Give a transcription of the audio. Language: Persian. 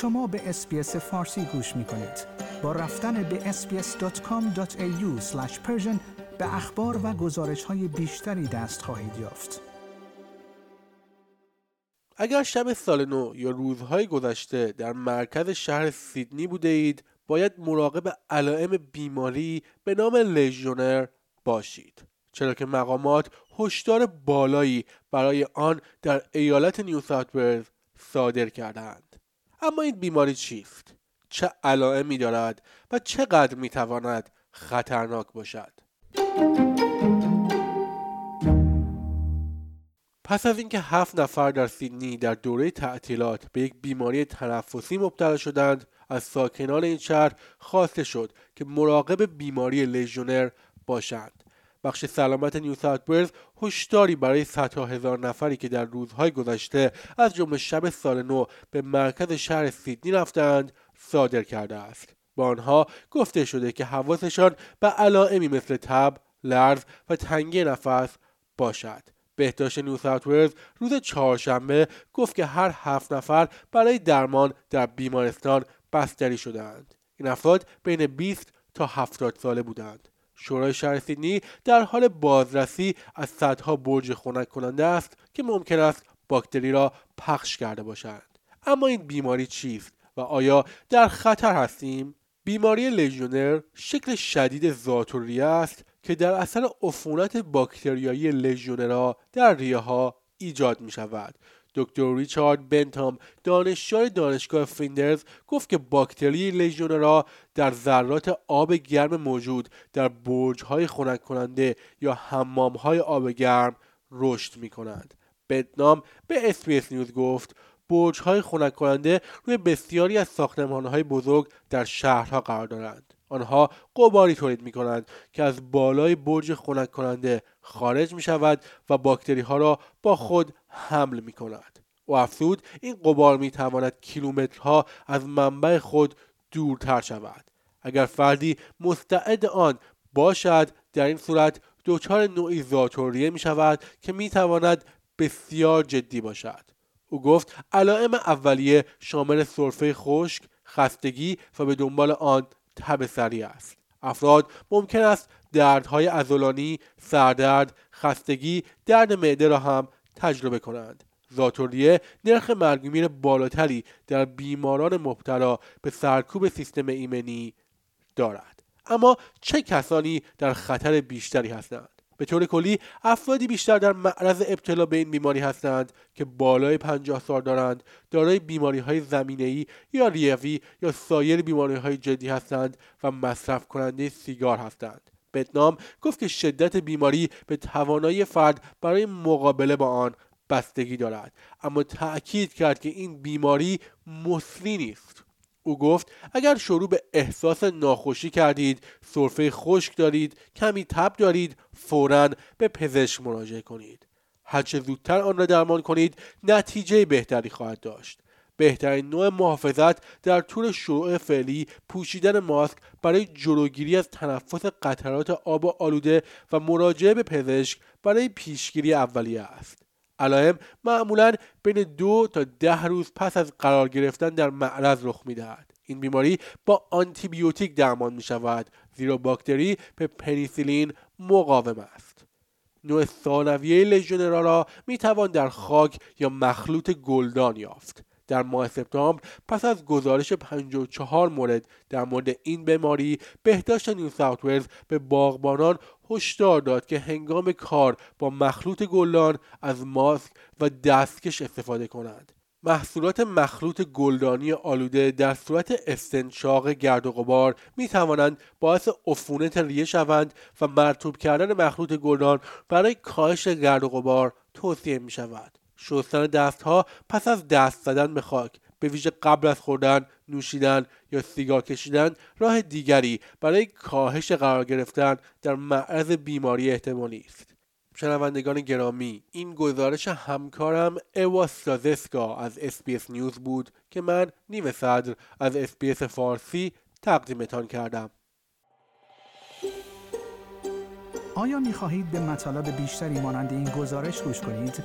شما به اسپیس فارسی گوش می کنید. با رفتن به sbs.com.au به اخبار و گزارش های بیشتری دست خواهید یافت. اگر شب سال نو یا روزهای گذشته در مرکز شهر سیدنی بوده اید باید مراقب علائم بیماری به نام لژیونر باشید چرا که مقامات هشدار بالایی برای آن در ایالت نیو ساوت صادر کردند اما این بیماری چیست؟ چه علائمی دارد و چقدر می‌تواند خطرناک باشد؟ پس از اینکه هفت نفر در سیدنی در دوره تعطیلات به یک بیماری تنفسی مبتلا شدند از ساکنان این شهر خواسته شد که مراقب بیماری لژیونر باشند. بخش سلامت نیو ساوت هشداری برای صدها هزار نفری که در روزهای گذشته از جمله شب سال نو به مرکز شهر سیدنی رفتند صادر کرده است. با آنها گفته شده که حواسشان به علائمی مثل تب لرز و تنگی نفس باشد. بهداشت نیو ساوت روز چهارشنبه گفت که هر هفت نفر برای درمان در بیمارستان بستری شدند این افراد بین 20 تا 70 ساله بودند. شورای شهر سیدنی در حال بازرسی از صدها برج خنک کننده است که ممکن است باکتری را پخش کرده باشند. اما این بیماری چیست و آیا در خطر هستیم؟ بیماری لژیونر شکل شدید ذاتوریه است که در اثر عفونت باکتریایی لژیونرا در ریه ها ایجاد می شود دکتر ریچارد بنتام دانشجوی دانشگاه فلیندرز گفت که باکتری لژیونرا در ذرات آب گرم موجود در برج‌های خنک کننده یا حمام‌های آب گرم رشد می کنند. بنتام به SBS News گفت برج‌های خنک کننده روی بسیاری از ساختمان‌های بزرگ در شهرها قرار دارند. آنها غباری تولید می کنند که از بالای برج خنک کننده خارج می شود و باکتری ها را با خود حمل می کند. و افزود این قبار می تواند کیلومترها از منبع خود دورتر شود. اگر فردی مستعد آن باشد در این صورت دچار نوعی زاتوریه می شود که می تواند بسیار جدی باشد. او گفت علائم اولیه شامل سرفه خشک، خستگی و به دنبال آن تب سری است افراد ممکن است دردهای ازولانی، سردرد، خستگی، درد معده را هم تجربه کنند. زاتوریه نرخ مرگمیر بالاتری در بیماران مبتلا به سرکوب سیستم ایمنی دارد. اما چه کسانی در خطر بیشتری هستند؟ به طور کلی افرادی بیشتر در معرض ابتلا به این بیماری هستند که بالای 50 سال دارند دارای بیماری های زمینه ای یا ریوی یا سایر بیماری های جدی هستند و مصرف کننده سیگار هستند. بتنام گفت که شدت بیماری به توانایی فرد برای مقابله با آن بستگی دارد اما تأکید کرد که این بیماری مصری نیست. او گفت اگر شروع به احساس ناخوشی کردید سرفه خشک دارید کمی تب دارید فورا به پزشک مراجعه کنید. هرچه زودتر آن را درمان کنید نتیجه بهتری خواهد داشت. بهترین نوع محافظت در طول شروع فعلی پوشیدن ماسک برای جلوگیری از تنفس قطرات آب آلوده و مراجعه به پزشک برای پیشگیری اولیه است. علائم معمولا بین دو تا ده روز پس از قرار گرفتن در معرض رخ می‌دهد. این بیماری با آنتیبیوتیک درمان می شود زیرا باکتری به پنیسیلین مقاوم است. نوع ثانویه لژیونرا را می توان در خاک یا مخلوط گلدان یافت. در ماه سپتامبر پس از گزارش 54 مورد در مورد این بیماری بهداشت نیو ساوت به باغبانان هشدار داد که هنگام کار با مخلوط گلدان از ماسک و دستکش استفاده کنند محصولات مخلوط گلدانی آلوده در صورت استنشاق گرد و غبار می توانند باعث عفونت ریه شوند و مرتوب کردن مخلوط گلدان برای کاهش گرد و غبار توصیه می شود. شستن دستها پس از دست زدن به خاک به ویژه قبل از خوردن، نوشیدن یا سیگار کشیدن راه دیگری برای کاهش قرار گرفتن در معرض بیماری احتمالی است. شنوندگان گرامی این گزارش همکارم اوا سازسکا از SBS News بود که من نیو صدر از SBS فارسی تقدیمتان کردم آیا می خواهید به مطالب بیشتری مانند این گزارش گوش کنید؟